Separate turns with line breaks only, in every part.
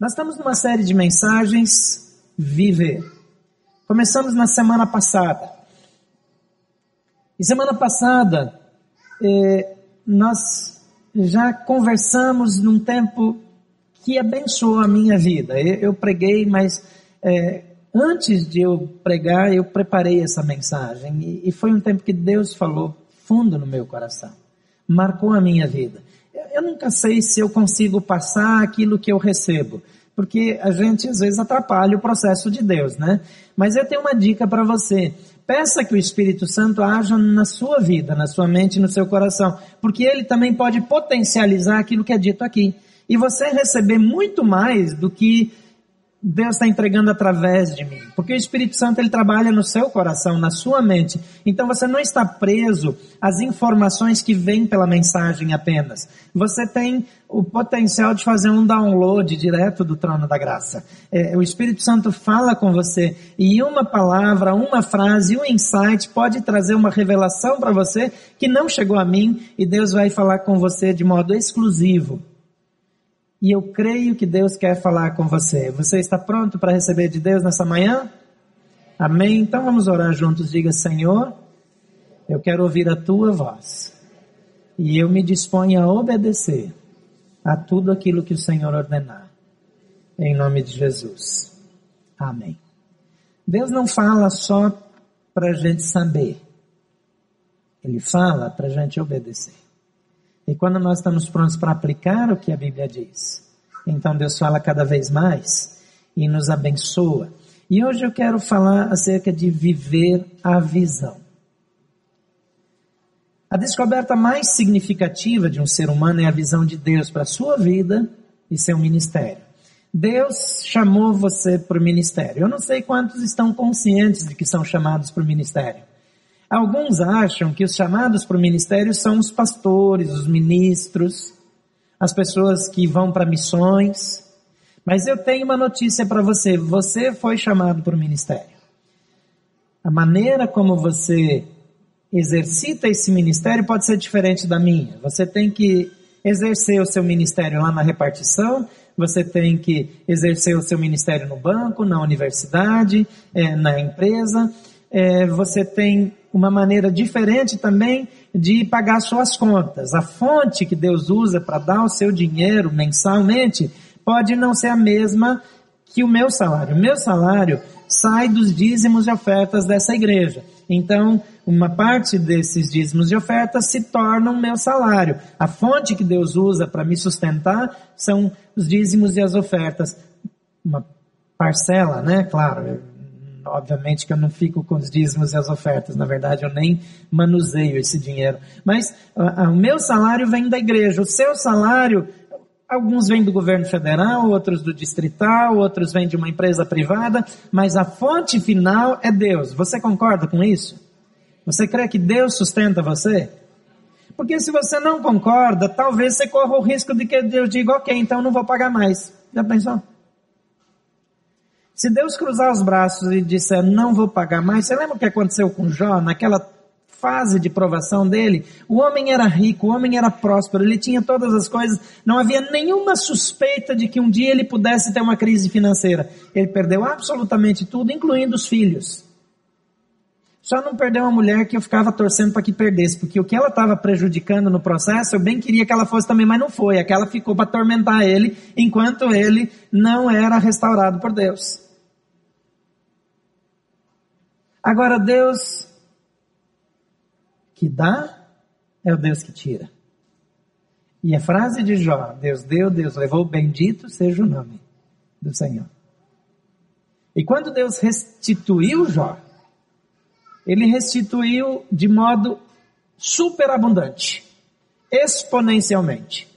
Nós estamos numa série de mensagens Viver. Começamos na semana passada. E semana passada eh, nós já conversamos num tempo que abençoou a minha vida. Eu, eu preguei, mas eh, antes de eu pregar, eu preparei essa mensagem. E, e foi um tempo que Deus falou fundo no meu coração. Marcou a minha vida eu nunca sei se eu consigo passar aquilo que eu recebo, porque a gente às vezes atrapalha o processo de Deus, né? Mas eu tenho uma dica para você. Peça que o Espírito Santo haja na sua vida, na sua mente no seu coração, porque ele também pode potencializar aquilo que é dito aqui. E você receber muito mais do que Deus está entregando através de mim. Porque o Espírito Santo ele trabalha no seu coração, na sua mente. Então você não está preso às informações que vêm pela mensagem apenas. Você tem o potencial de fazer um download direto do trono da graça. É, o Espírito Santo fala com você e uma palavra, uma frase, um insight pode trazer uma revelação para você que não chegou a mim e Deus vai falar com você de modo exclusivo. E eu creio que Deus quer falar com você. Você está pronto para receber de Deus nessa manhã? Amém? Então vamos orar juntos. Diga, Senhor, eu quero ouvir a tua voz. E eu me disponho a obedecer a tudo aquilo que o Senhor ordenar. Em nome de Jesus. Amém. Deus não fala só para a gente saber. Ele fala para a gente obedecer. E quando nós estamos prontos para aplicar o que a Bíblia diz, então Deus fala cada vez mais e nos abençoa. E hoje eu quero falar acerca de viver a visão. A descoberta mais significativa de um ser humano é a visão de Deus para a sua vida e seu ministério. Deus chamou você para o ministério. Eu não sei quantos estão conscientes de que são chamados para o ministério. Alguns acham que os chamados para o ministério são os pastores, os ministros, as pessoas que vão para missões. Mas eu tenho uma notícia para você: você foi chamado para o ministério. A maneira como você exercita esse ministério pode ser diferente da minha. Você tem que exercer o seu ministério lá na repartição, você tem que exercer o seu ministério no banco, na universidade, é, na empresa. É, você tem uma maneira diferente também de pagar suas contas. A fonte que Deus usa para dar o seu dinheiro mensalmente pode não ser a mesma que o meu salário. O meu salário sai dos dízimos e ofertas dessa igreja. Então, uma parte desses dízimos e ofertas se torna o meu salário. A fonte que Deus usa para me sustentar são os dízimos e as ofertas. Uma parcela, né? Claro, Obviamente que eu não fico com os dízimos e as ofertas, na verdade eu nem manuseio esse dinheiro. Mas o meu salário vem da igreja, o seu salário, alguns vêm do governo federal, outros do distrital, outros vêm de uma empresa privada, mas a fonte final é Deus. Você concorda com isso? Você crê que Deus sustenta você? Porque se você não concorda, talvez você corra o risco de que Deus diga, ok, então não vou pagar mais. Já pensou? Se Deus cruzar os braços e disser, não vou pagar mais, você lembra o que aconteceu com Jó, naquela fase de provação dele? O homem era rico, o homem era próspero, ele tinha todas as coisas, não havia nenhuma suspeita de que um dia ele pudesse ter uma crise financeira. Ele perdeu absolutamente tudo, incluindo os filhos. Só não perdeu uma mulher que eu ficava torcendo para que perdesse, porque o que ela estava prejudicando no processo, eu bem queria que ela fosse também, mas não foi. Aquela ficou para atormentar ele, enquanto ele não era restaurado por Deus. Agora, Deus que dá é o Deus que tira. E a frase de Jó, Deus deu, Deus levou, bendito seja o nome do Senhor. E quando Deus restituiu Jó, ele restituiu de modo superabundante, exponencialmente,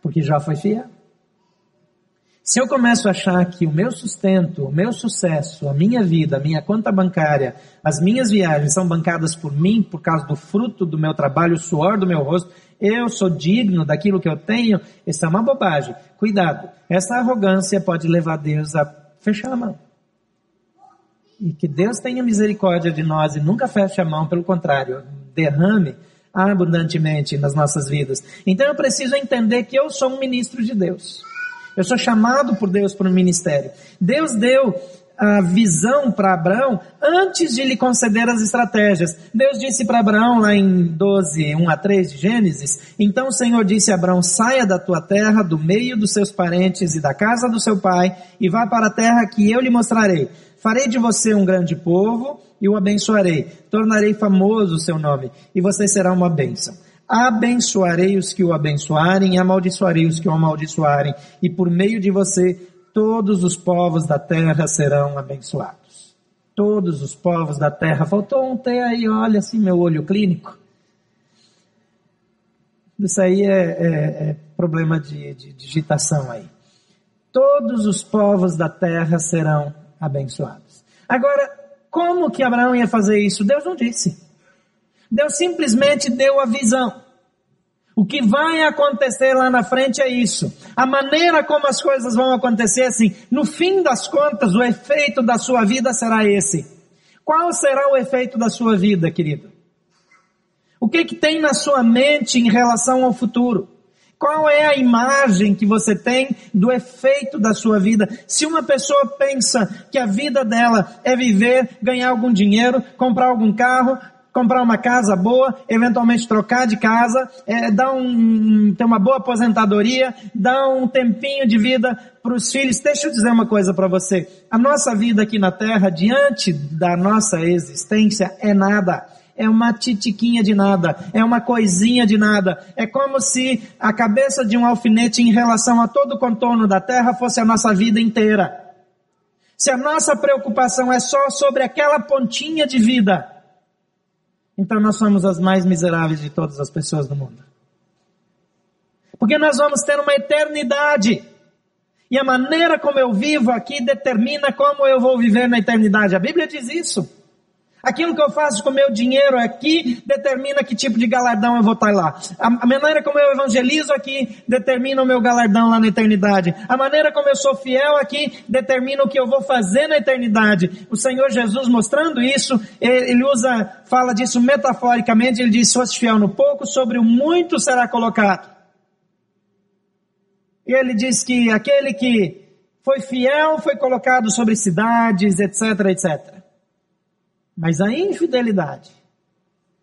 porque Jó foi fiel. Se eu começo a achar que o meu sustento, o meu sucesso, a minha vida, a minha conta bancária, as minhas viagens são bancadas por mim por causa do fruto do meu trabalho, o suor do meu rosto, eu sou digno daquilo que eu tenho, isso é uma bobagem. Cuidado, essa arrogância pode levar Deus a fechar a mão. E que Deus tenha misericórdia de nós e nunca feche a mão, pelo contrário, derrame abundantemente nas nossas vidas. Então eu preciso entender que eu sou um ministro de Deus Eu sou chamado por Deus para o ministério. Deus deu a visão para Abraão antes de lhe conceder as estratégias. Deus disse para Abraão lá em 12, 1 a 3 de Gênesis, então o Senhor disse a Abraão, saia da tua terra, do meio dos seus parentes e da casa do seu pai, e vá para a terra que eu lhe mostrarei. Farei de você um grande povo e o abençoarei. Tornarei famoso o seu nome e você será uma bênção. Abençoarei os que o abençoarem e amaldiçoarei os que o amaldiçoarem. E por meio de você todos os povos da terra serão abençoados. Todos os povos da terra. Faltou um T aí, olha assim meu olho clínico. Isso aí é, é, é problema de, de digitação aí. Todos os povos da terra serão abençoados. Agora, como que Abraão ia fazer isso? Deus não disse. Deus simplesmente deu a visão. O que vai acontecer lá na frente é isso. A maneira como as coisas vão acontecer, assim, no fim das contas, o efeito da sua vida será esse. Qual será o efeito da sua vida, querido? O que, que tem na sua mente em relação ao futuro? Qual é a imagem que você tem do efeito da sua vida? Se uma pessoa pensa que a vida dela é viver, ganhar algum dinheiro, comprar algum carro, comprar uma casa boa, eventualmente trocar de casa, é, dar um, ter uma boa aposentadoria, dar um tempinho de vida para os filhos. Deixa eu dizer uma coisa para você. A nossa vida aqui na Terra, diante da nossa existência, é nada. É uma titiquinha de nada, é uma coisinha de nada. É como se a cabeça de um alfinete em relação a todo o contorno da Terra fosse a nossa vida inteira. Se a nossa preocupação é só sobre aquela pontinha de vida, então nós somos as mais miseráveis de todas as pessoas do mundo. Porque nós vamos ter uma eternidade. E a maneira como eu vivo aqui determina como eu vou viver na eternidade. A Bíblia diz isso. Aquilo que eu faço com o meu dinheiro aqui determina que tipo de galardão eu vou estar lá. A maneira como eu evangelizo aqui determina o meu galardão lá na eternidade. A maneira como eu sou fiel aqui determina o que eu vou fazer na eternidade. O Senhor Jesus mostrando isso, ele usa, fala disso metaforicamente, ele diz, se fosse fiel no pouco, sobre o muito será colocado. E ele diz que aquele que foi fiel foi colocado sobre cidades, etc, etc. Mas a infidelidade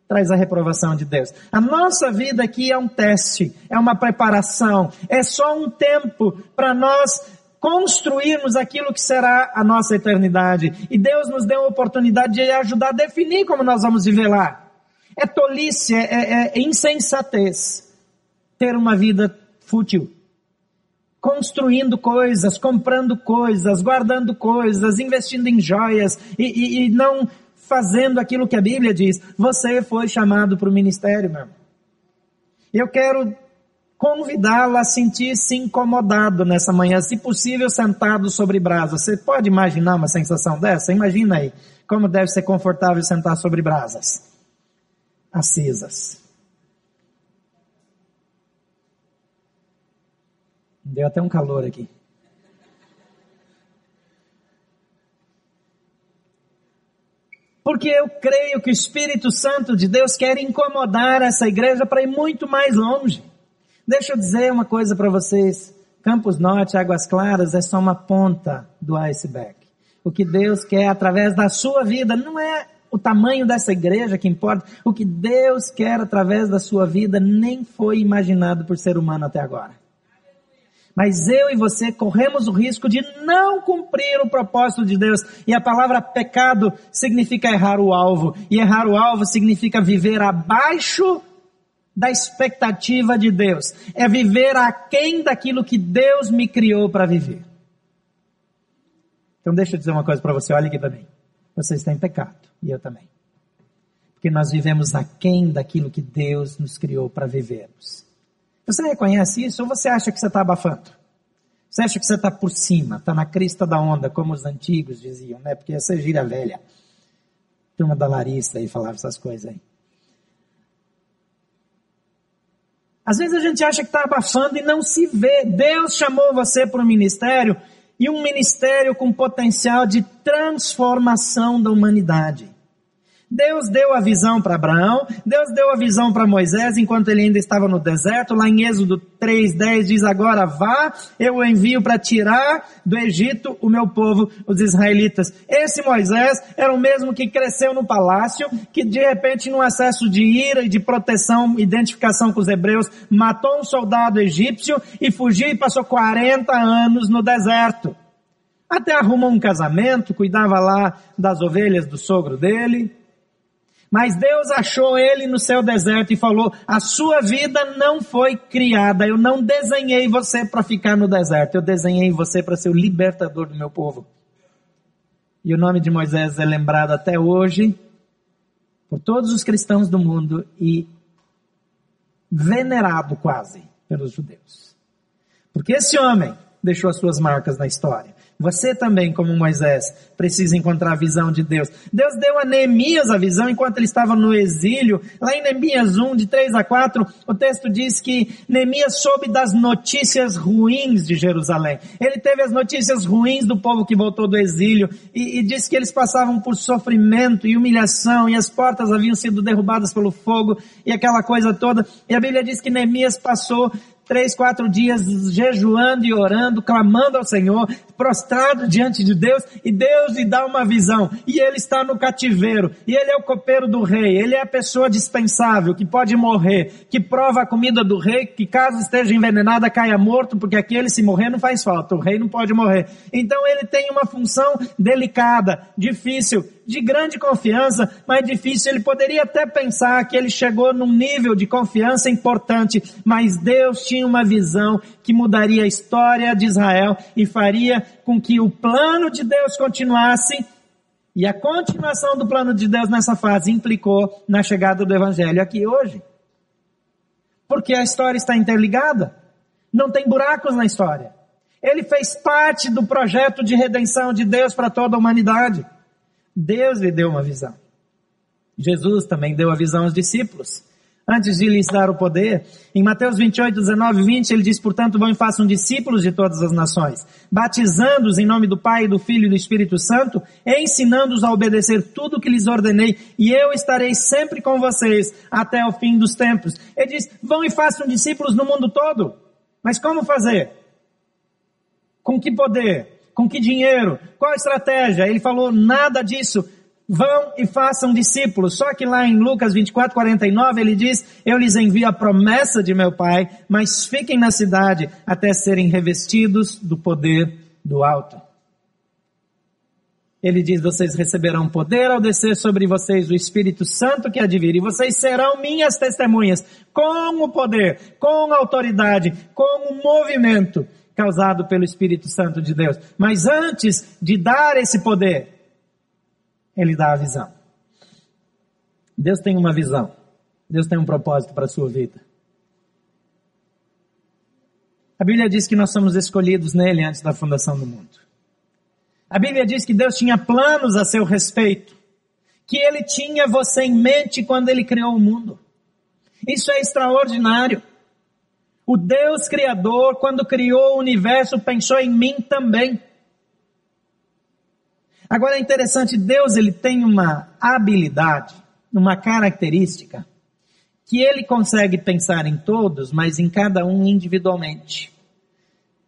traz a reprovação de Deus. A nossa vida aqui é um teste, é uma preparação, é só um tempo para nós construirmos aquilo que será a nossa eternidade. E Deus nos deu a oportunidade de ajudar a definir como nós vamos viver lá. É tolice, é, é, é insensatez ter uma vida fútil. Construindo coisas, comprando coisas, guardando coisas, investindo em joias e, e, e não fazendo aquilo que a Bíblia diz. Você foi chamado para o ministério, meu irmão. Eu quero convidá-lo a sentir-se incomodado nessa manhã, se possível sentado sobre brasas. Você pode imaginar uma sensação dessa? Imagina aí como deve ser confortável sentar sobre brasas acesas. Deu até um calor aqui. Porque eu creio que o Espírito Santo de Deus quer incomodar essa igreja para ir muito mais longe. Deixa eu dizer uma coisa para vocês. Campos Norte, Águas Claras é só uma ponta do iceberg. O que Deus quer através da sua vida não é o tamanho dessa igreja que importa. O que Deus quer através da sua vida nem foi imaginado por ser humano até agora. Mas eu e você corremos o risco de não cumprir o propósito de Deus. E a palavra pecado significa errar o alvo. E errar o alvo significa viver abaixo da expectativa de Deus. É viver aquém daquilo que Deus me criou para viver. Então deixa eu dizer uma coisa para você, olha aqui mim. Você está em pecado, e eu também. Porque nós vivemos aquém daquilo que Deus nos criou para vivermos. Você reconhece isso ou você acha que você está abafando? Você acha que você está por cima, está na crista da onda, como os antigos diziam, né? Porque essa gira velha. Turma da Larissa aí falava essas coisas aí. Às vezes a gente acha que está abafando e não se vê. Deus chamou você para o ministério e um ministério com potencial de transformação da humanidade. Deus deu a visão para Abraão, Deus deu a visão para Moisés enquanto ele ainda estava no deserto. Lá em Êxodo 3:10 diz: "Agora vá, eu envio para tirar do Egito o meu povo, os israelitas". Esse Moisés era o mesmo que cresceu no palácio, que de repente num acesso de ira e de proteção, identificação com os hebreus, matou um soldado egípcio e fugiu e passou 40 anos no deserto. Até arrumou um casamento, cuidava lá das ovelhas do sogro dele, mas Deus achou ele no seu deserto e falou: a sua vida não foi criada. Eu não desenhei você para ficar no deserto. Eu desenhei você para ser o libertador do meu povo. E o nome de Moisés é lembrado até hoje por todos os cristãos do mundo e venerado quase pelos judeus. Porque esse homem deixou as suas marcas na história. Você também, como Moisés, precisa encontrar a visão de Deus. Deus deu a Neemias a visão enquanto ele estava no exílio. Lá em Neemias 1, de 3 a 4, o texto diz que Neemias soube das notícias ruins de Jerusalém. Ele teve as notícias ruins do povo que voltou do exílio e, e disse que eles passavam por sofrimento e humilhação e as portas haviam sido derrubadas pelo fogo e aquela coisa toda. E a Bíblia diz que Neemias passou três, quatro dias jejuando e orando, clamando ao Senhor, prostrado diante de Deus, e Deus lhe dá uma visão, e ele está no cativeiro, e ele é o copeiro do rei, ele é a pessoa dispensável, que pode morrer, que prova a comida do rei, que caso esteja envenenada caia morto, porque aquele se morrer não faz falta, o rei não pode morrer. Então ele tem uma função delicada, difícil, de grande confiança, mas difícil. Ele poderia até pensar que ele chegou num nível de confiança importante, mas Deus tinha uma visão que mudaria a história de Israel e faria com que o plano de Deus continuasse. E a continuação do plano de Deus nessa fase implicou na chegada do Evangelho aqui hoje. Porque a história está interligada. Não tem buracos na história. Ele fez parte do projeto de redenção de Deus para toda a humanidade. Deus lhe deu uma visão. Jesus também deu a visão aos discípulos. Antes de lhes dar o poder, em Mateus 28, 19 e 20, ele diz, portanto, vão e façam discípulos de todas as nações, batizando-os em nome do Pai, do Filho e do Espírito Santo, ensinando-os a obedecer tudo o que lhes ordenei, e eu estarei sempre com vocês até o fim dos tempos. Ele diz, vão e façam discípulos no mundo todo. Mas como fazer? Com que poder? Com que dinheiro? Qual a estratégia? Ele falou nada disso. Vão e façam discípulos. Só que lá em Lucas 24, 49 ele diz, eu lhes envio a promessa de meu Pai, mas fiquem na cidade até serem revestidos do poder do alto. Ele diz, vocês receberão poder ao descer sobre vocês o Espírito Santo que advir, e vocês serão minhas testemunhas, com o poder, com a autoridade, com o movimento causado pelo Espírito Santo de Deus. Mas antes de dar esse poder, ele dá a visão. Deus tem uma visão. Deus tem um propósito para a sua vida. A Bíblia diz que nós somos escolhidos nele antes da fundação do mundo. A Bíblia diz que Deus tinha planos a seu respeito, que ele tinha você em mente quando ele criou o mundo. Isso é extraordinário. O Deus Criador, quando criou o universo, pensou em mim também. Agora é interessante, Deus ele tem uma habilidade, uma característica, que ele consegue pensar em todos, mas em cada um individualmente.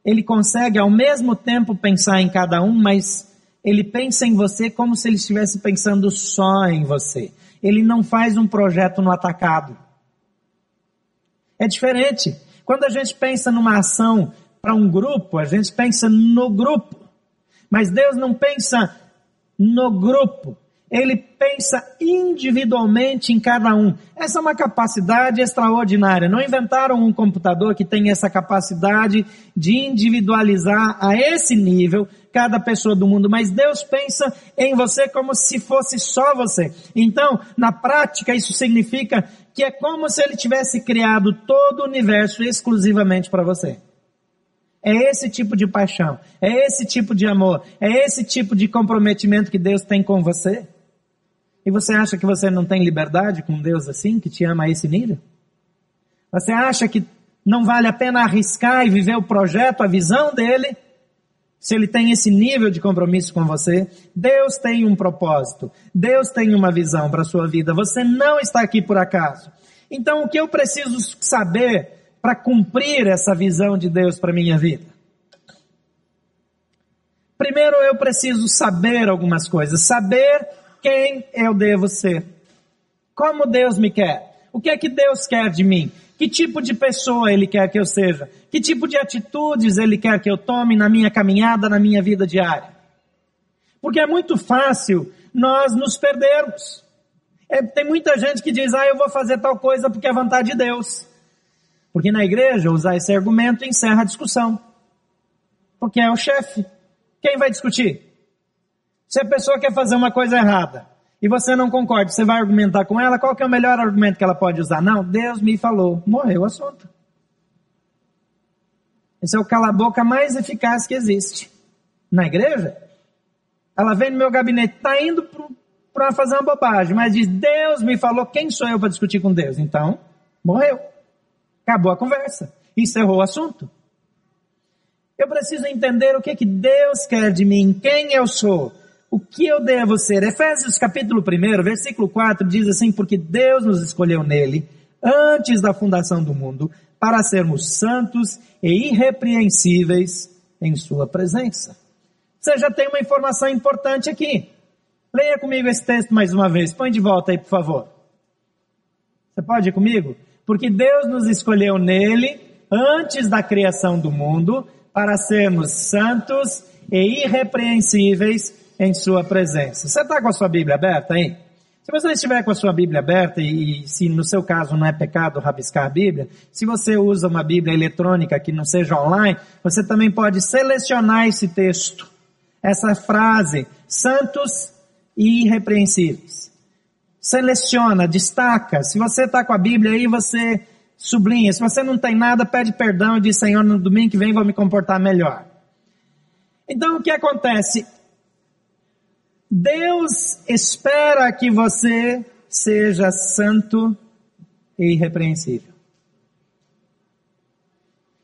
Ele consegue ao mesmo tempo pensar em cada um, mas ele pensa em você como se ele estivesse pensando só em você. Ele não faz um projeto no atacado. É diferente. Quando a gente pensa numa ação para um grupo, a gente pensa no grupo. Mas Deus não pensa no grupo. Ele pensa individualmente em cada um. Essa é uma capacidade extraordinária. Não inventaram um computador que tem essa capacidade de individualizar a esse nível cada pessoa do mundo, mas Deus pensa em você como se fosse só você. Então, na prática, isso significa que é como se ele tivesse criado todo o universo exclusivamente para você. É esse tipo de paixão, é esse tipo de amor, é esse tipo de comprometimento que Deus tem com você. E você acha que você não tem liberdade com Deus assim, que te ama a esse nível? Você acha que não vale a pena arriscar e viver o projeto, a visão dele, se ele tem esse nível de compromisso com você, Deus tem um propósito, Deus tem uma visão para a sua vida, você não está aqui por acaso. Então, o que eu preciso saber para cumprir essa visão de Deus para minha vida? Primeiro, eu preciso saber algumas coisas, saber quem eu devo ser, como Deus me quer, o que é que Deus quer de mim, que tipo de pessoa Ele quer que eu seja? Que tipo de atitudes Ele quer que eu tome na minha caminhada, na minha vida diária? Porque é muito fácil nós nos perdermos. É, tem muita gente que diz, ah, eu vou fazer tal coisa porque é vontade de Deus. Porque na igreja, usar esse argumento encerra a discussão. Porque é o chefe. Quem vai discutir? Se a pessoa quer fazer uma coisa errada, e você não concorda, você vai argumentar com ela, qual que é o melhor argumento que ela pode usar? Não, Deus me falou, morreu o assunto. Esse é o cala-boca mais eficaz que existe. Na igreja, ela vem no meu gabinete, está indo para fazer uma bobagem, mas diz, Deus me falou, quem sou eu para discutir com Deus? Então, morreu. Acabou a conversa. Encerrou o assunto. Eu preciso entender o que, que Deus quer de mim, quem eu sou o que eu devo ser? Efésios capítulo 1, versículo 4 diz assim, porque Deus nos escolheu nele, antes da fundação do mundo, para sermos santos e irrepreensíveis em sua presença. Você já tem uma informação importante aqui. Leia comigo esse texto mais uma vez. Põe de volta aí, por favor. Você pode ir comigo? Porque Deus nos escolheu nele, antes da criação do mundo, para sermos santos e irrepreensíveis em sua presença. Você está com a sua Bíblia aberta aí? Se você estiver com a sua Bíblia aberta e, e, se no seu caso não é pecado rabiscar a Bíblia, se você usa uma Bíblia eletrônica que não seja online, você também pode selecionar esse texto, essa frase, santos e irrepreensíveis. Seleciona, destaca. Se você está com a Bíblia aí, você sublinha. Se você não tem nada, pede perdão e diz, Senhor, no domingo que vem vou me comportar melhor. Então o que acontece? Deus espera que você seja santo e irrepreensível.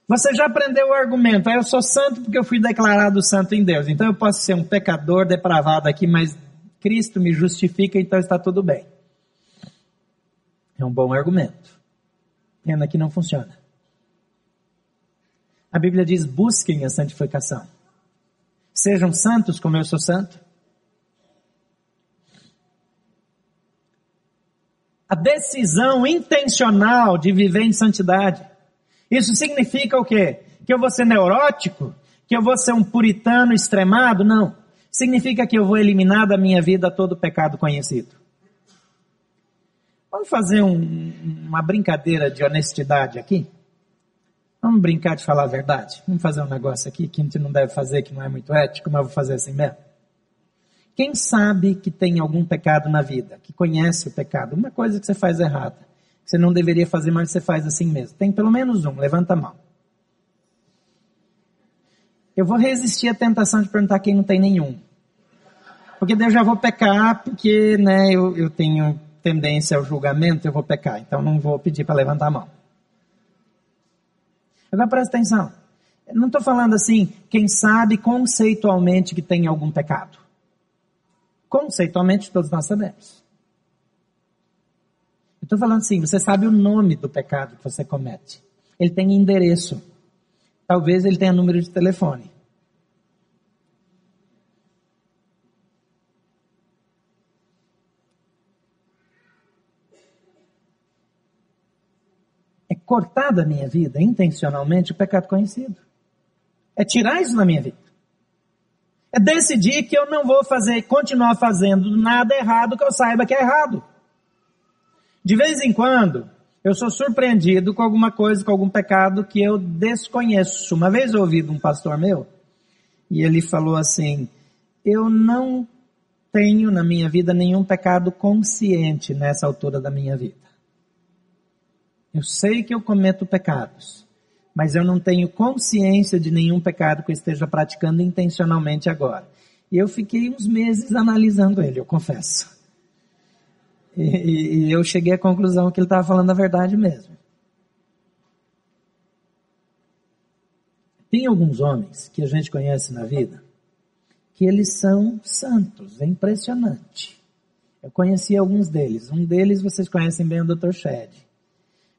Você já aprendeu o argumento, ah, eu sou santo porque eu fui declarado santo em Deus, então eu posso ser um pecador depravado aqui, mas Cristo me justifica, então está tudo bem. É um bom argumento. Pena que não funciona. A Bíblia diz: busquem a santificação. Sejam santos como eu sou santo. A decisão intencional de viver em santidade. Isso significa o quê? Que eu vou ser neurótico? Que eu vou ser um puritano extremado? Não. Significa que eu vou eliminar da minha vida todo pecado conhecido. Vamos fazer um, uma brincadeira de honestidade aqui? Vamos brincar de falar a verdade? Vamos fazer um negócio aqui que a gente não deve fazer, que não é muito ético, mas eu vou fazer assim mesmo. Quem sabe que tem algum pecado na vida, que conhece o pecado, uma coisa que você faz errada, que você não deveria fazer, mas você faz assim mesmo. Tem pelo menos um, levanta a mão. Eu vou resistir à tentação de perguntar quem não tem nenhum. Porque daí eu já vou pecar, porque né, eu, eu tenho tendência ao julgamento, eu vou pecar. Então não vou pedir para levantar a mão. Agora presta atenção. Eu não estou falando assim, quem sabe conceitualmente que tem algum pecado. Conceitualmente, todos nós sabemos. Eu estou falando assim, você sabe o nome do pecado que você comete. Ele tem endereço. Talvez ele tenha número de telefone. É cortar da minha vida, intencionalmente, o pecado conhecido. É tirar isso da minha vida. É decidir que eu não vou fazer, continuar fazendo nada errado que eu saiba que é errado. De vez em quando, eu sou surpreendido com alguma coisa, com algum pecado que eu desconheço. Uma vez eu ouvi de um pastor meu, e ele falou assim, eu não tenho na minha vida nenhum pecado consciente nessa altura da minha vida. Eu sei que eu cometo pecados mas eu não tenho consciência de nenhum pecado que eu esteja praticando intencionalmente agora. E eu fiquei uns meses analisando ele, eu confesso. E, e eu cheguei à conclusão que ele estava falando a verdade mesmo. Tem alguns homens que a gente conhece na vida que eles são santos, é impressionante. Eu conheci alguns deles. Um deles vocês conhecem bem o Dr. Shed.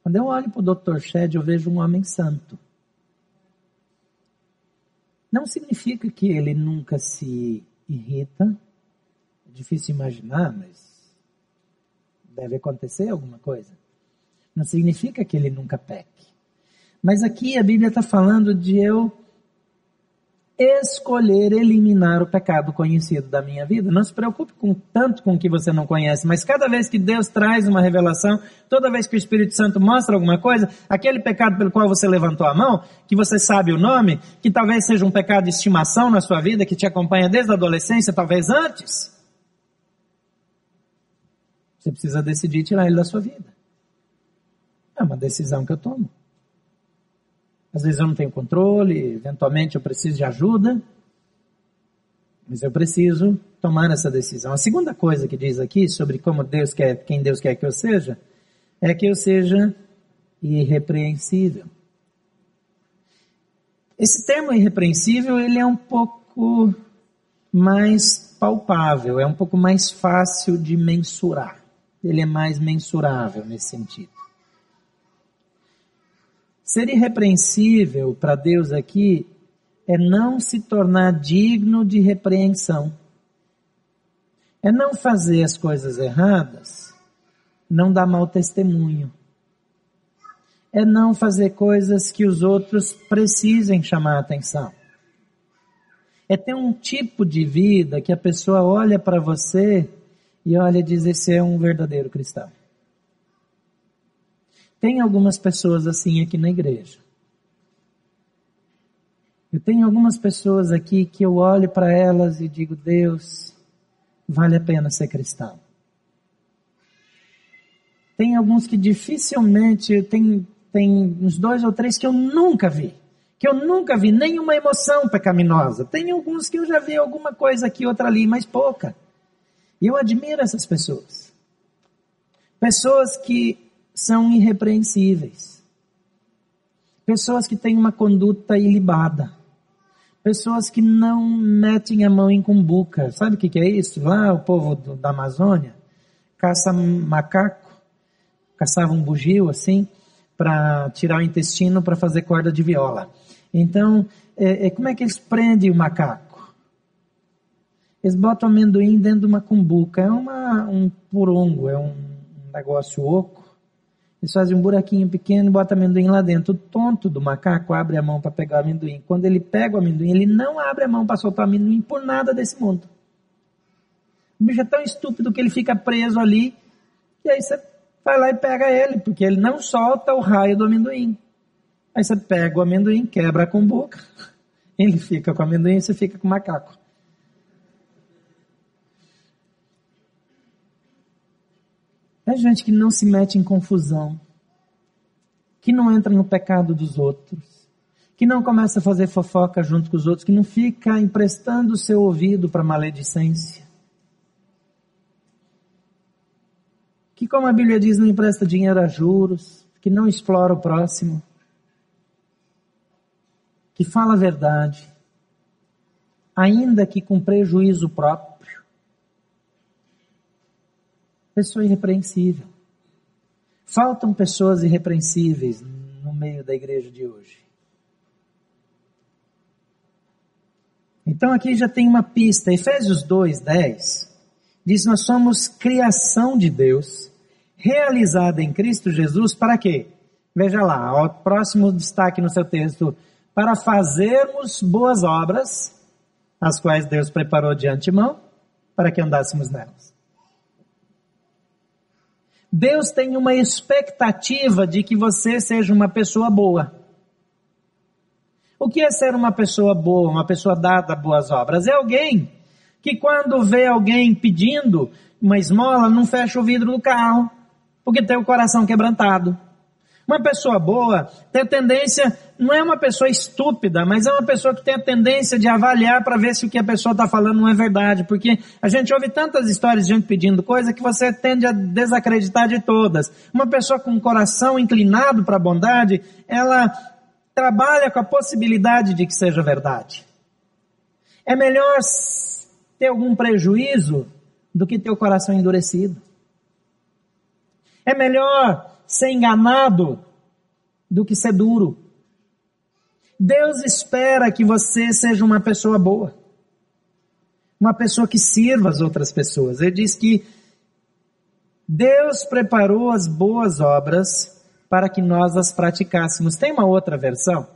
Quando eu olho para o Dr. Shed, eu vejo um homem santo. Não significa que ele nunca se irrita. É difícil imaginar, mas deve acontecer alguma coisa. Não significa que ele nunca peque. Mas aqui a Bíblia está falando de eu escolher eliminar o pecado conhecido da minha vida. Não se preocupe com tanto com o que você não conhece, mas cada vez que Deus traz uma revelação, toda vez que o Espírito Santo mostra alguma coisa, aquele pecado pelo qual você levantou a mão, que você sabe o nome, que talvez seja um pecado de estimação na sua vida, que te acompanha desde a adolescência, talvez antes, você precisa decidir tirar ele da sua vida. É uma decisão que eu tomo. Às vezes eu não tenho controle, eventualmente eu preciso de ajuda, mas eu preciso tomar essa decisão. A segunda coisa que diz aqui sobre como Deus quer, quem Deus quer que eu seja, é que eu seja irrepreensível. Esse termo irrepreensível, ele é um pouco mais palpável, é um pouco mais fácil de mensurar. Ele é mais mensurável nesse sentido. Ser irrepreensível para Deus aqui é não se tornar digno de repreensão. É não fazer as coisas erradas, não dar mau testemunho. É não fazer coisas que os outros precisem chamar atenção. É ter um tipo de vida que a pessoa olha para você e olha e diz: esse é um verdadeiro cristão. Tem algumas pessoas assim aqui na igreja. Eu tenho algumas pessoas aqui que eu olho para elas e digo, Deus, vale a pena ser cristão. Tem alguns que dificilmente, tem, tem uns dois ou três que eu nunca vi. Que eu nunca vi nenhuma emoção pecaminosa. Tem alguns que eu já vi alguma coisa aqui, outra ali, mas pouca. E eu admiro essas pessoas. Pessoas que são irrepreensíveis. Pessoas que têm uma conduta ilibada. Pessoas que não metem a mão em cumbuca. Sabe o que, é isso? Lá o povo do, da Amazônia caça macaco, caçava um bugio assim, para tirar o intestino para fazer corda de viola. Então, é, é, como é que eles prendem o macaco? Eles botam amendoim dentro de uma cumbuca. É uma, um porongo, é um negócio oco eles fazem um buraquinho pequeno e botam amendoim lá dentro. O tonto do macaco abre a mão para pegar o amendoim. Quando ele pega o amendoim, ele não abre a mão para soltar o amendoim por nada desse mundo. O bicho é tão estúpido que ele fica preso ali. E aí você vai lá e pega ele, porque ele não solta o raio do amendoim. Aí você pega o amendoim, quebra a cumbuca, ele fica com o amendoim e você fica com o macaco. É gente que não se mete em confusão, que não entra no pecado dos outros, que não começa a fazer fofoca junto com os outros, que não fica emprestando o seu ouvido para maledicência. Que, como a Bíblia diz, não empresta dinheiro a juros, que não explora o próximo, que fala a verdade, ainda que com prejuízo próprio Pessoa irrepreensível. Faltam pessoas irrepreensíveis no meio da igreja de hoje. Então aqui já tem uma pista. Efésios 2, 10 diz: Nós somos criação de Deus, realizada em Cristo Jesus, para quê? Veja lá, o próximo destaque no seu texto: para fazermos boas obras, as quais Deus preparou de antemão, para que andássemos nelas. Deus tem uma expectativa de que você seja uma pessoa boa. O que é ser uma pessoa boa, uma pessoa dada a boas obras? É alguém que quando vê alguém pedindo uma esmola, não fecha o vidro do carro, porque tem o coração quebrantado. Uma pessoa boa tem a tendência, não é uma pessoa estúpida, mas é uma pessoa que tem a tendência de avaliar para ver se o que a pessoa está falando não é verdade, porque a gente ouve tantas histórias de gente pedindo coisa que você tende a desacreditar de todas. Uma pessoa com um coração inclinado para a bondade, ela trabalha com a possibilidade de que seja verdade. É melhor ter algum prejuízo do que ter o coração endurecido. É melhor ser enganado do que ser duro. Deus espera que você seja uma pessoa boa. Uma pessoa que sirva as outras pessoas. Ele diz que Deus preparou as boas obras para que nós as praticássemos. Tem uma outra versão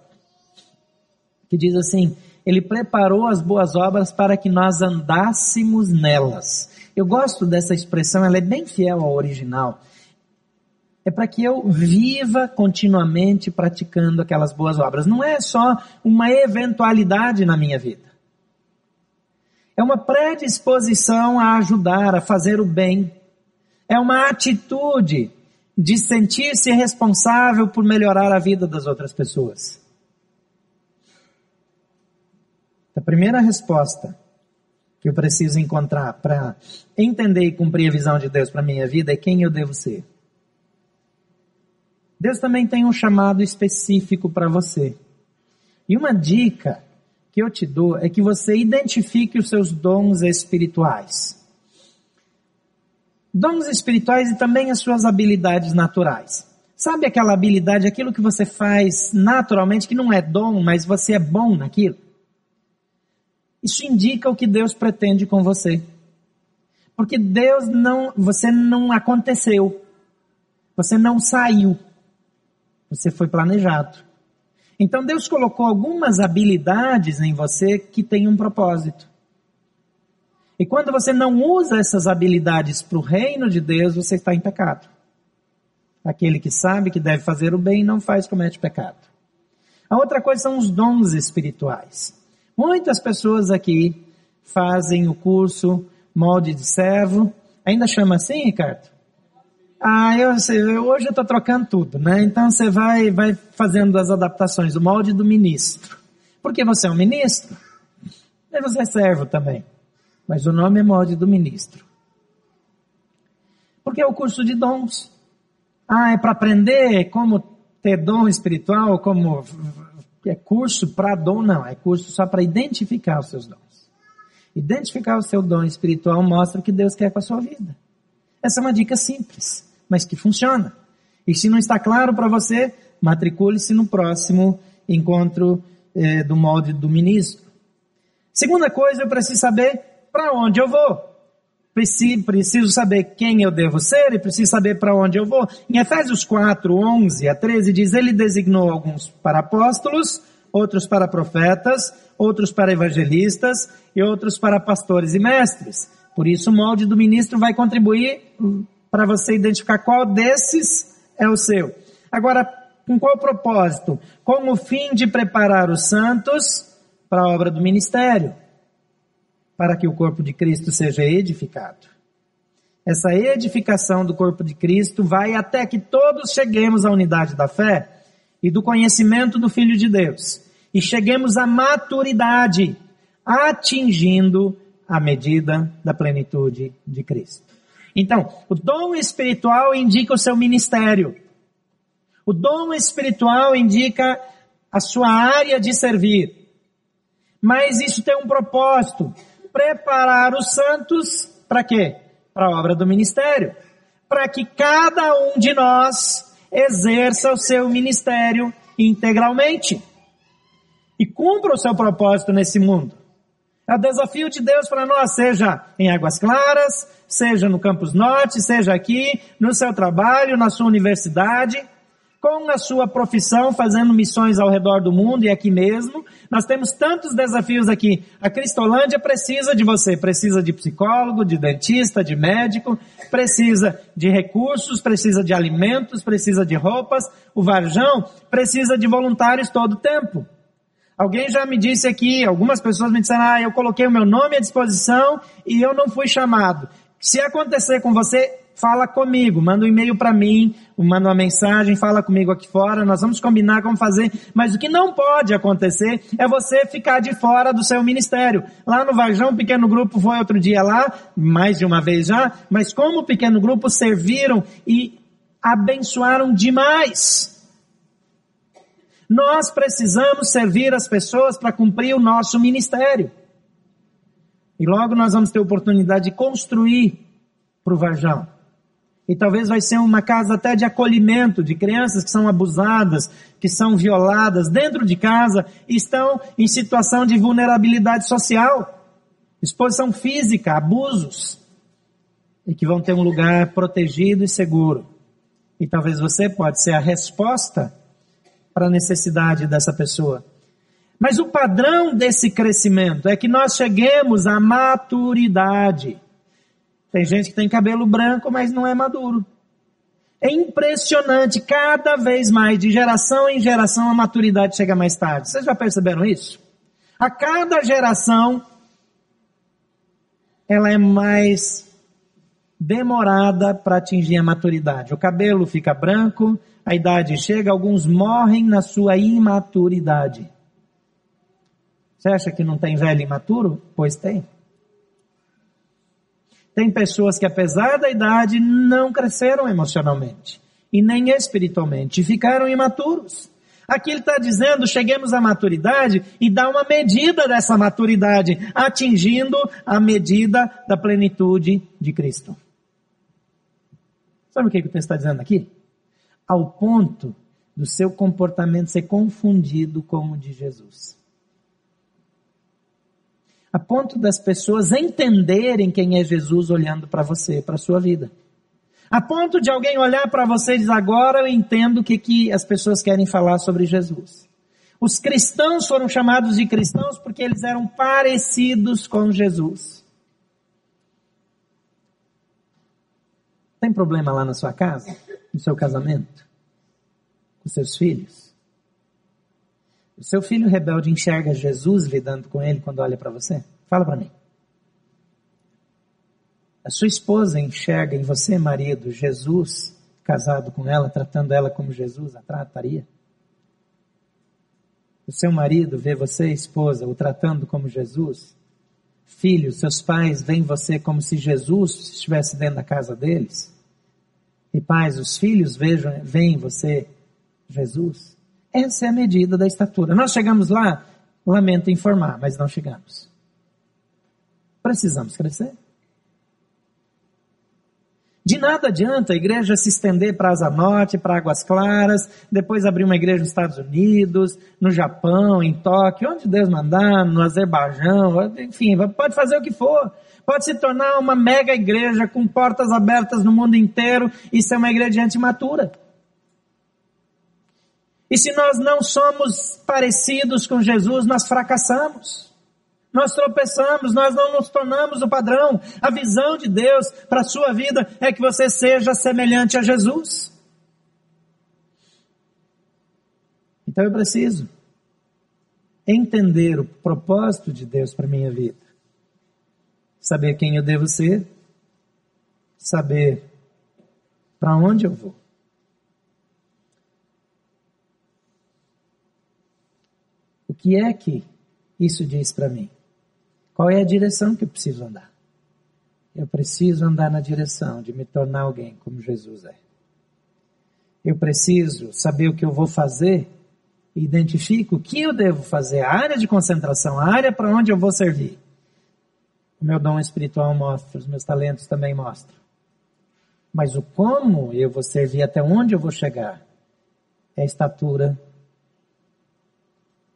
que diz assim: Ele preparou as boas obras para que nós andássemos nelas. Eu gosto dessa expressão, ela é bem fiel ao original é para que eu viva continuamente praticando aquelas boas obras. Não é só uma eventualidade na minha vida. É uma predisposição a ajudar, a fazer o bem. É uma atitude de sentir-se responsável por melhorar a vida das outras pessoas. A primeira resposta que eu preciso encontrar para entender e cumprir a visão de Deus para minha vida é quem eu devo ser. Deus também tem um chamado específico para você. E uma dica que eu te dou é que você identifique os seus dons espirituais. Dons espirituais e também as suas habilidades naturais. Sabe aquela habilidade, aquilo que você faz naturalmente, que não é dom, mas você é bom naquilo? Isso indica o que Deus pretende com você. Porque Deus não, você não aconteceu. Você não saiu. Você foi planejado. Então Deus colocou algumas habilidades em você que têm um propósito. E quando você não usa essas habilidades para o reino de Deus, você está em pecado. Aquele que sabe que deve fazer o bem não faz, comete pecado. A outra coisa são os dons espirituais. Muitas pessoas aqui fazem o curso molde de servo. Ainda chama assim, Ricardo? Ah, eu sei, hoje eu estou trocando tudo, né? Então você vai, vai fazendo as adaptações, o molde do ministro. Porque você é um ministro, e você é servo também. Mas o nome é molde do ministro. Porque é o curso de dons. Ah, é para aprender como ter dom espiritual, como é curso para dom, não, é curso só para identificar os seus dons. Identificar o seu dom espiritual mostra que Deus quer com a sua vida. Essa é uma dica simples mas que funciona. E se não está claro para você, matricule-se no próximo encontro eh, do molde do ministro. Segunda coisa, eu preciso saber para onde eu vou. Preciso, preciso saber quem eu devo ser e preciso saber para onde eu vou. Em Efésios 4, 11 a 13 diz, ele designou alguns para apóstolos, outros para profetas, outros para evangelistas e outros para pastores e mestres. Por isso o molde do ministro vai contribuir para você identificar qual desses é o seu. Agora, com qual propósito? Com o fim de preparar os santos para a obra do ministério, para que o corpo de Cristo seja edificado. Essa edificação do corpo de Cristo vai até que todos cheguemos à unidade da fé e do conhecimento do Filho de Deus e cheguemos à maturidade, atingindo a medida da plenitude de Cristo. Então, o dom espiritual indica o seu ministério. O dom espiritual indica a sua área de servir. Mas isso tem um propósito: preparar os santos para quê? Para a obra do ministério. Para que cada um de nós exerça o seu ministério integralmente e cumpra o seu propósito nesse mundo. É o desafio de Deus para nós, seja em Águas Claras, seja no Campus Norte, seja aqui, no seu trabalho, na sua universidade, com a sua profissão, fazendo missões ao redor do mundo e aqui mesmo. Nós temos tantos desafios aqui. A Cristolândia precisa de você, precisa de psicólogo, de dentista, de médico, precisa de recursos, precisa de alimentos, precisa de roupas. O Varjão precisa de voluntários todo o tempo. Alguém já me disse aqui, algumas pessoas me disseram, ah, eu coloquei o meu nome à disposição e eu não fui chamado. Se acontecer com você, fala comigo, manda um e-mail para mim, manda uma mensagem, fala comigo aqui fora, nós vamos combinar como fazer. Mas o que não pode acontecer é você ficar de fora do seu ministério. Lá no Varjão, um pequeno grupo foi outro dia lá, mais de uma vez já, mas como pequeno grupo serviram e abençoaram demais Nós precisamos servir as pessoas para cumprir o nosso ministério. E logo nós vamos ter oportunidade de construir para o Varjão. E talvez vai ser uma casa até de acolhimento de crianças que são abusadas, que são violadas dentro de casa e estão em situação de vulnerabilidade social, exposição física, abusos, e que vão ter um lugar protegido e seguro. E talvez você pode ser a resposta para a necessidade dessa pessoa. Mas o padrão desse crescimento é que nós cheguemos à maturidade. Tem gente que tem cabelo branco, mas não é maduro. É impressionante, cada vez mais, de geração em geração, a maturidade chega mais tarde. Vocês já perceberam isso? A cada geração, ela é mais demorada para atingir a maturidade. O cabelo fica branco, a idade chega, alguns morrem na sua imaturidade. Você acha que não tem velho imaturo? Pois tem. Tem pessoas que, apesar da idade, não cresceram emocionalmente e nem espiritualmente, e ficaram imaturos. Aqui ele está dizendo, cheguemos à maturidade e dá uma medida dessa maturidade, atingindo a medida da plenitude de Cristo. Sabe o que, que o texto está dizendo aqui? Ao ponto do seu comportamento ser confundido com o de Jesus a ponto das pessoas entenderem quem é Jesus olhando para você, para a sua vida. A ponto de alguém olhar para você e dizer, agora eu entendo o que, que as pessoas querem falar sobre Jesus. Os cristãos foram chamados de cristãos porque eles eram parecidos com Jesus. Tem problema lá na sua casa? No seu casamento? Com seus filhos? O seu filho rebelde enxerga Jesus lidando com ele quando olha para você? Fala para mim. A sua esposa enxerga em você, marido, Jesus casado com ela, tratando ela como Jesus a trataria? O seu marido vê você, esposa, o tratando como Jesus? Filhos, seus pais veem você como se Jesus estivesse dentro da casa deles? E pais, os filhos vejam, veem você, Jesus? Essa é a medida da estatura. Nós chegamos lá, lamento informar, mas não chegamos. Precisamos crescer. Nada adianta a igreja se estender para Asa Norte, para Águas Claras, depois abrir uma igreja nos Estados Unidos, no Japão, em Tóquio, onde Deus mandar, no Azerbaijão, enfim, pode fazer o que for. Pode se tornar uma mega igreja com portas abertas no mundo inteiro e ser uma igreja de gente matura. E se nós não somos parecidos com Jesus, nós fracassamos. Nós tropeçamos, nós não nos tornamos o padrão. A visão de Deus para a sua vida é que você seja semelhante a Jesus. Então eu preciso entender o propósito de Deus para minha vida. Saber quem eu devo ser, saber para onde eu vou. que é que isso diz para mim? Qual é a direção que eu preciso andar? Eu preciso andar na direção de me tornar alguém como Jesus é. Eu preciso saber o que eu vou fazer e identifico o que eu devo fazer, a área de concentração, a área para onde eu vou servir. O meu dom espiritual mostra, os meus talentos também mostram. Mas o como eu vou servir, até onde eu vou chegar, é a estatura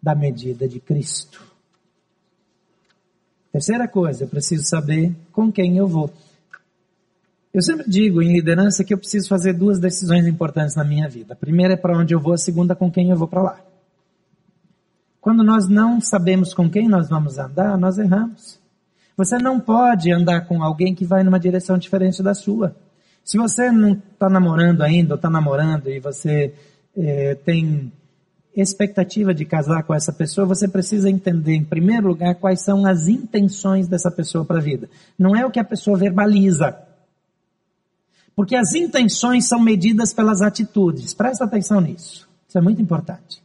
da medida de Cristo. Terceira coisa, eu preciso saber com quem eu vou. Eu sempre digo em liderança que eu preciso fazer duas decisões importantes na minha vida. A primeira é para onde eu vou, a segunda com quem eu vou para lá. Quando nós não sabemos com quem nós vamos andar, nós erramos. Você não pode andar com alguém que vai numa direção diferente da sua. Se você não está namorando ainda, ou está namorando e você é, tem expectativa de casar com essa pessoa, você precisa entender, em primeiro lugar, quais são as intenções dessa pessoa para a vida. Não é o que a pessoa verbaliza. Porque as intenções são medidas pelas atitudes. Presta atenção nisso. Isso é muito importante.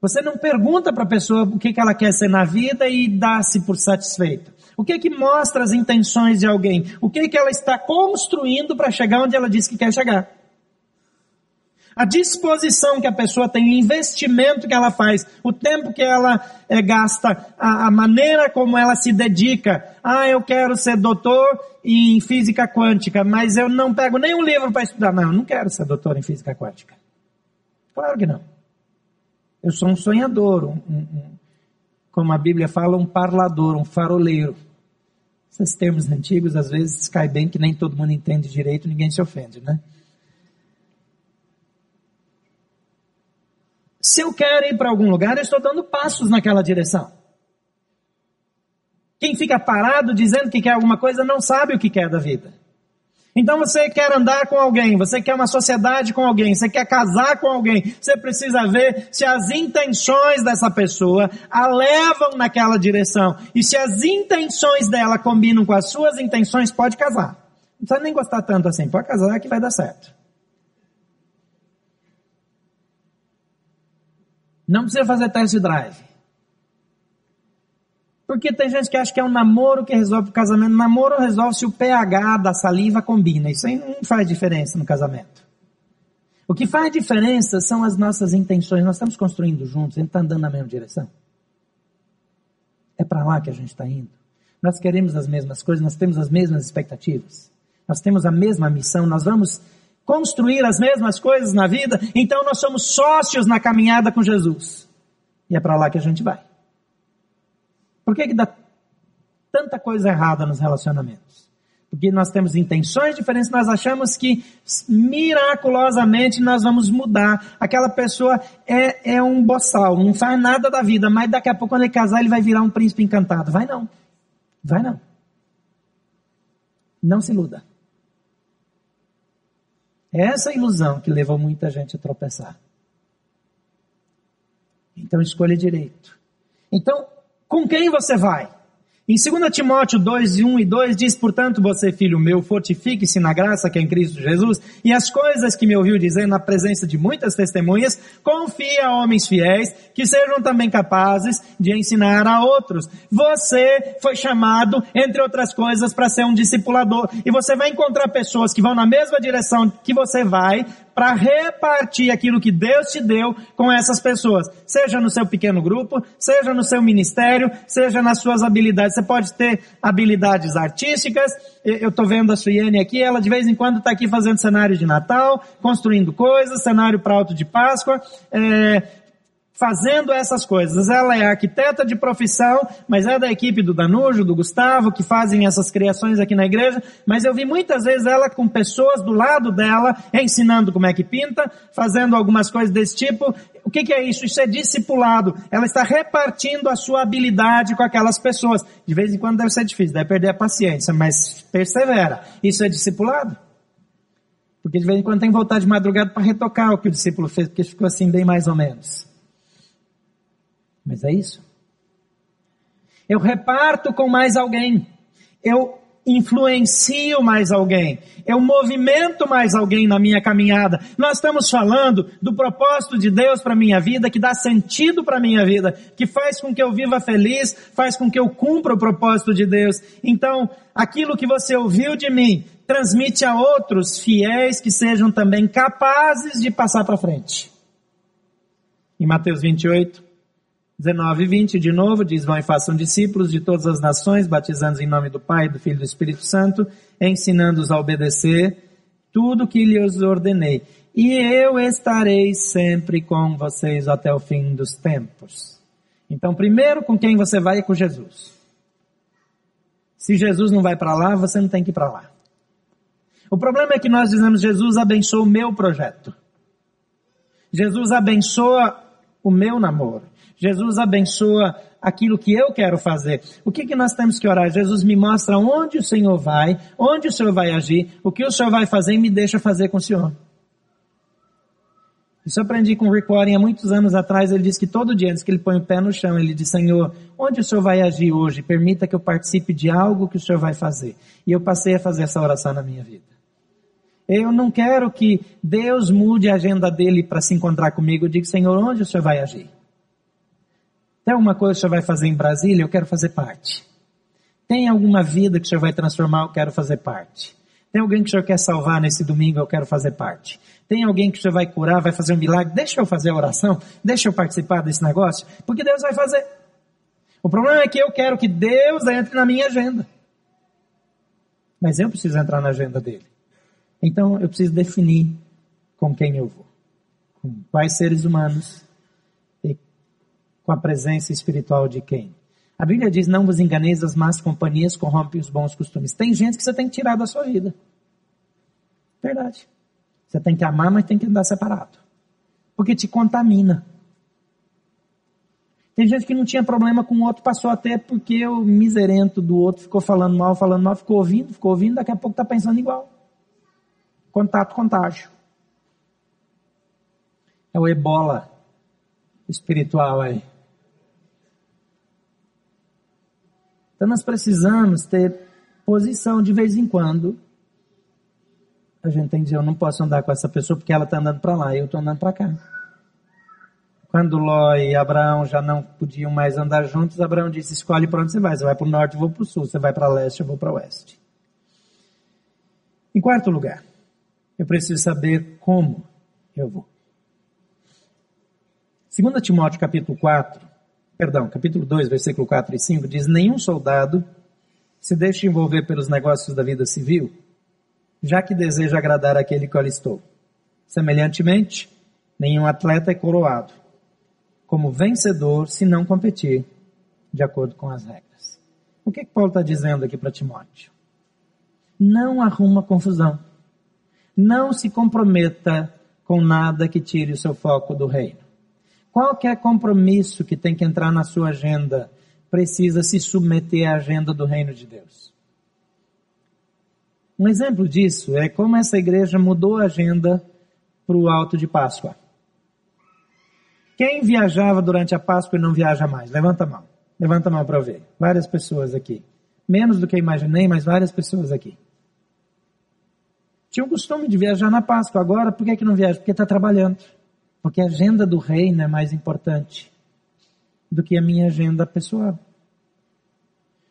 Você não pergunta para a pessoa o que, que ela quer ser na vida e dá-se por satisfeita. O que que mostra as intenções de alguém? O que que ela está construindo para chegar onde ela diz que quer chegar? A disposição que a pessoa tem, o investimento que ela faz, o tempo que ela é, gasta, a, a, maneira como ela se dedica. Ah, eu quero ser doutor em física quântica, mas eu não pego nenhum livro para estudar. Não, eu não quero ser doutor em física quântica. Claro que não. Eu sou um sonhador, um, um, como a Bíblia fala, um parlador, um faroleiro. Esses termos antigos, às vezes, cai bem que nem todo mundo entende direito, ninguém se ofende, né? Se eu quero ir para algum lugar, eu estou dando passos naquela direção. Quem fica parado dizendo que quer alguma coisa não sabe o que quer da vida. Então você quer andar com alguém, você quer uma sociedade com alguém, você quer casar com alguém, você precisa ver se as intenções dessa pessoa a levam naquela direção. E se as intenções dela combinam com as suas intenções, pode casar. Não precisa nem gostar tanto assim, pode casar que vai dar certo. Não precisa fazer test drive. Porque tem gente que acha que é um namoro que resolve o casamento. Namoro resolve se o pH da saliva combina. Isso aí não faz diferença no casamento. O que faz diferença são as nossas intenções. Nós estamos construindo juntos, a gente está andando na mesma direção. É para lá que a gente está indo. Nós queremos as mesmas coisas, nós temos as mesmas expectativas. Nós temos a mesma missão, nós vamos construir as mesmas coisas na vida, então nós somos sócios na caminhada com Jesus. E é para lá que a gente vai. Por que, que dá tanta coisa errada nos relacionamentos? Porque nós temos intenções diferentes, nós achamos que miraculosamente nós vamos mudar. Aquela pessoa é, é um boçal, não faz nada da vida, mas daqui a pouco quando ele casar ele vai virar um príncipe encantado. Vai não. Vai não. Não se iluda. É essa ilusão que levou muita gente a tropeçar. Então escolha direito. Então, com quem você vai? Em 2 Timóteo 2, 1 e 2 diz, portanto, você, filho meu, fortifique-se na graça que é em Cristo Jesus, e as coisas que me ouviu dizer na presença de muitas testemunhas, confie a homens fiéis, que sejam também capazes de ensinar a outros. Você foi chamado, entre outras coisas, para ser um discipulador, e você vai encontrar pessoas que vão na mesma direção que você vai, para repartir aquilo que Deus te deu com essas pessoas, seja no seu pequeno grupo, seja no seu ministério, seja nas suas habilidades. Você pode ter habilidades artísticas. Eu estou vendo a Suiane aqui, ela de vez em quando está aqui fazendo cenário de Natal, construindo coisas, cenário para alto de Páscoa. É, fazendo essas coisas. Ela é arquiteta de profissão, mas é da equipe do Danujo, do Gustavo, que fazem essas criações aqui na igreja, mas eu vi muitas vezes ela com pessoas do lado dela, ensinando como é que pinta, fazendo algumas coisas desse tipo. O que, que é isso? Isso é discipulado. Ela está repartindo a sua habilidade com aquelas pessoas. De vez em quando deve ser difícil, deve perder a paciência, mas persevera. Isso é discipulado? Porque de vez em quando tem que voltar de madrugada para retocar o que o discípulo fez, porque ficou assim bem mais ou menos. Mas é isso. Eu reparto com mais alguém. Eu influencio mais alguém. Eu movimento mais alguém na minha caminhada. Nós estamos falando do propósito de Deus para minha vida, que dá sentido para minha vida, que faz com que eu viva feliz, faz com que eu cumpra o propósito de Deus. Então, aquilo que você ouviu de mim, transmite a outros fiéis que sejam também capazes de passar para frente. Em Mateus 28, 19 e 20, de novo, diz, vão e façam discípulos de todas as nações, batizando em nome do Pai, do Filho e do Espírito Santo, ensinando-os a obedecer tudo que lhes ordenei. E eu estarei sempre com vocês até o fim dos tempos. Então, primeiro, com quem você vai é com Jesus. Se Jesus não vai para lá, você não tem que ir para lá. O problema é que nós dizemos, Jesus abençoa o meu projeto. Jesus abençoa o meu namoro. Jesus abençoa aquilo que eu quero fazer. O que, que nós temos que orar? Jesus me mostra onde o Senhor vai, onde o Senhor vai agir, o que o Senhor vai fazer e me deixa fazer com o Senhor. Isso eu aprendi com o Rick Warren há muitos anos atrás. Ele disse que todo dia, antes que ele põe o pé no chão, ele diz, Senhor, onde o Senhor vai agir hoje? Permita que eu participe de algo que o Senhor vai fazer. E eu passei a fazer essa oração na minha vida. Eu não quero que Deus mude a agenda dele para se encontrar comigo. Eu digo, Senhor, onde o Senhor vai agir? Tem alguma coisa que o senhor vai fazer em Brasília? Eu quero fazer parte. Tem alguma vida que o senhor vai transformar? Eu quero fazer parte. Tem alguém que o senhor quer salvar nesse domingo, eu quero fazer parte. Tem alguém que o senhor vai curar, vai fazer um milagre, deixa eu fazer a oração, deixa eu participar desse negócio, porque Deus vai fazer. O problema é que eu quero que Deus entre na minha agenda. Mas eu preciso entrar na agenda dele. Então eu preciso definir com quem eu vou. Com quais seres humanos com a presença espiritual de quem. A Bíblia diz: não vos enganeis, as más companhias corrompem os bons costumes. Tem gente que você tem que tirar da sua vida. Verdade. Você tem que amar, mas tem que andar separado. Porque te contamina. Tem gente que não tinha problema com o outro, passou até porque o miserento do outro ficou falando mal, falando mal, ficou ouvindo, ficou ouvindo, daqui a pouco está pensando igual. Contato, contágio. É o ebola espiritual aí. Então nós precisamos ter posição de vez em quando. A gente tem que dizer, eu não posso andar com essa pessoa porque ela está andando para lá e eu estou andando para cá. Quando Ló e Abraão já não podiam mais andar juntos, Abraão disse: escolhe para onde você vai. Você vai para o norte, eu vou para o sul. Você vai para leste, eu vou para o oeste. Em quarto lugar, eu preciso saber como eu vou. 2 Timóteo capítulo 4, perdão, capítulo 2, versículo 4 e 5 diz: Nenhum soldado se deixa envolver pelos negócios da vida civil, já que deseja agradar aquele que alistou. Semelhantemente, nenhum atleta é coroado como vencedor se não competir de acordo com as regras. O que, que Paulo está dizendo aqui para Timóteo? Não arruma confusão. Não se comprometa com nada que tire o seu foco do reino. Qualquer compromisso que tem que entrar na sua agenda precisa se submeter à agenda do reino de Deus. Um exemplo disso é como essa igreja mudou a agenda para o alto de Páscoa. Quem viajava durante a Páscoa e não viaja mais? Levanta a mão. Levanta a mão para ver. Várias pessoas aqui. Menos do que imaginei, mas várias pessoas aqui. Tinha o costume de viajar na Páscoa. Agora, por que, que não viaja? Porque está trabalhando. Porque a agenda do reino é mais importante do que a minha agenda pessoal.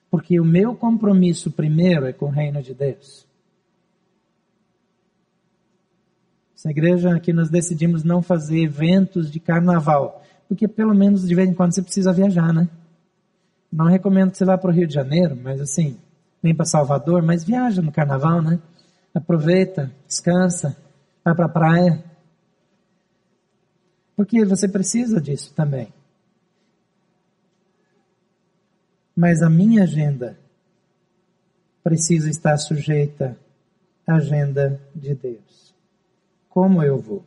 Porque o meu compromisso primeiro é com o reino de Deus. Essa igreja aqui nós decidimos não fazer eventos de carnaval, porque pelo menos de vez em quando você precisa viajar, né? Não recomendo que você vá para o Rio de Janeiro, mas assim, vem para Salvador, mas viaja no carnaval, né? Aproveita, descansa, vai para a praia. Porque você precisa disso também. Mas a minha agenda precisa estar sujeita à agenda de Deus como eu vou,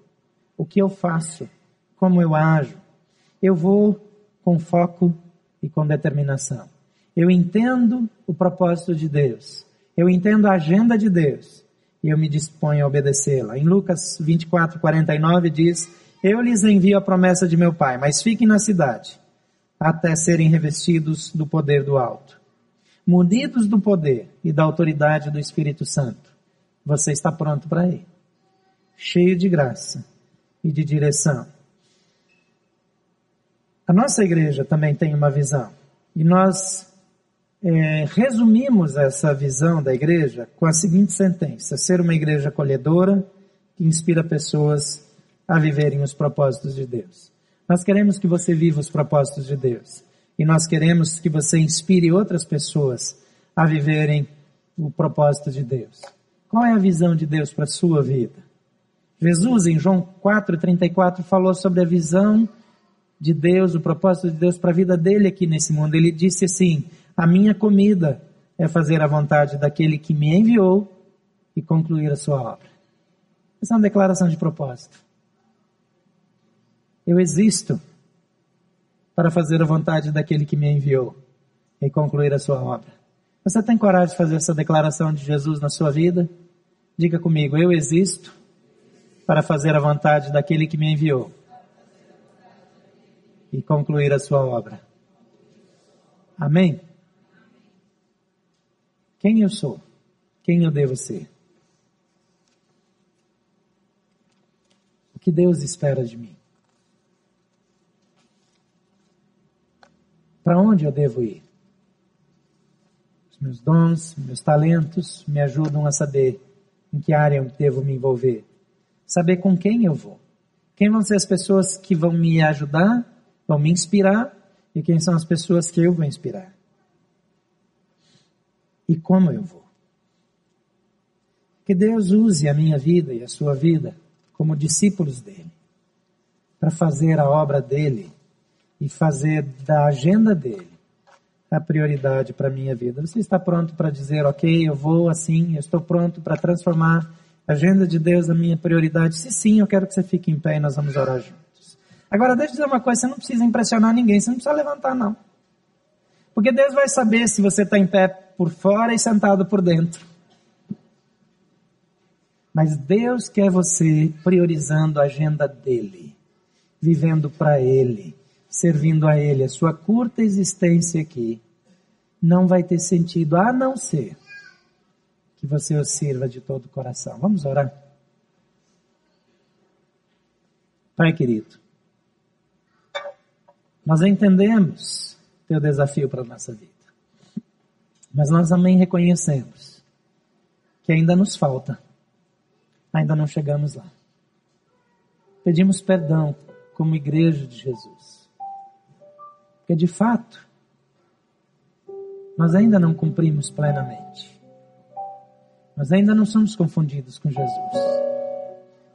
o que eu faço, como eu ajo. Eu vou com foco e com determinação. Eu entendo o propósito de Deus. Eu entendo a agenda de Deus. E eu me disponho a obedecê-la. Em Lucas 24, 49 diz: Eu lhes envio a promessa de meu Pai, mas fiquem na cidade, até serem revestidos do poder do alto. Munidos do poder e da autoridade do Espírito Santo. Você está pronto para ir cheio de graça e de direção. A nossa igreja também tem uma visão. E nós é, resumimos essa visão da igreja com a seguinte sentença: ser uma igreja acolhedora que inspira pessoas a viverem os propósitos de Deus. Nós queremos que você viva os propósitos de Deus. E nós queremos que você inspire outras pessoas a viverem o propósito de Deus. Qual é a visão de Deus para a sua vida? Jesus, em João 4,34, falou sobre a visão de Deus, o propósito de Deus para a vida dele aqui nesse mundo. Ele disse assim: A minha comida é fazer a vontade daquele que me enviou e concluir a sua obra. Essa é uma declaração de propósito. Eu existo para fazer a vontade daquele que me enviou e concluir a sua obra. Você tem coragem de fazer essa declaração de Jesus na sua vida? Diga comigo, eu existo para fazer a vontade daquele que me enviou e concluir a sua obra. Amém? Quem eu sou? Quem eu devo ser? O que Deus espera de mim? Para onde eu devo ir? Os meus dons, meus talentos me ajudam a saber em que área eu devo me envolver. Saber com quem eu vou. Quem vão ser as pessoas que vão me ajudar, vão me inspirar, e quem são as pessoas que eu vou inspirar. E como eu vou. Que Deus use a minha vida e a sua vida como discípulos dele, para fazer a obra dele e fazer da agenda dele a prioridade para a minha vida. Você está pronto para dizer, ok, eu vou assim, eu estou pronto para transformar a agenda de Deus na minha prioridade? Se sim, eu quero que você fique em pé e nós vamos orar juntos. Agora, deixa eu dizer uma coisa, você não precisa impressionar ninguém, você não precisa levantar não. Porque Deus vai saber se você está em pé por fora e sentado por dentro. Mas Deus quer você priorizando a agenda dele, vivendo para ele, servindo a Ele, a sua curta existência aqui não vai ter sentido a não ser que você o sirva de todo o coração. Vamos orar? Pai querido, nós entendemos teu desafio para a nossa vida, mas nós também reconhecemos que ainda nos falta, ainda não chegamos lá. Pedimos perdão como igreja de Jesus porque de fato, nós ainda não cumprimos plenamente. Nós ainda não somos confundidos com Jesus.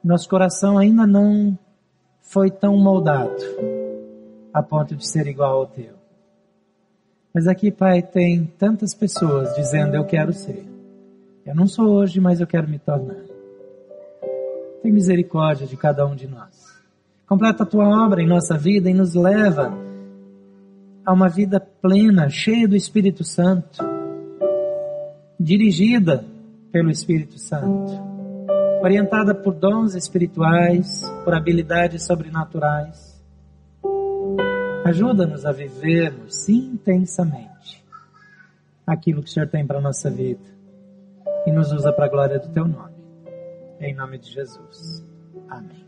Nosso coração ainda não foi tão moldado a ponto de ser igual ao teu. Mas aqui, Pai, tem tantas pessoas dizendo: Eu quero ser. Eu não sou hoje, mas eu quero me tornar. Tem misericórdia de cada um de nós. Completa a tua obra em nossa vida e nos leva a uma vida plena, cheia do Espírito Santo, dirigida pelo Espírito Santo, orientada por dons espirituais, por habilidades sobrenaturais. Ajuda-nos a vivermos intensamente aquilo que o Senhor tem para a nossa vida e nos usa para a glória do Teu nome. Em nome de Jesus. Amém.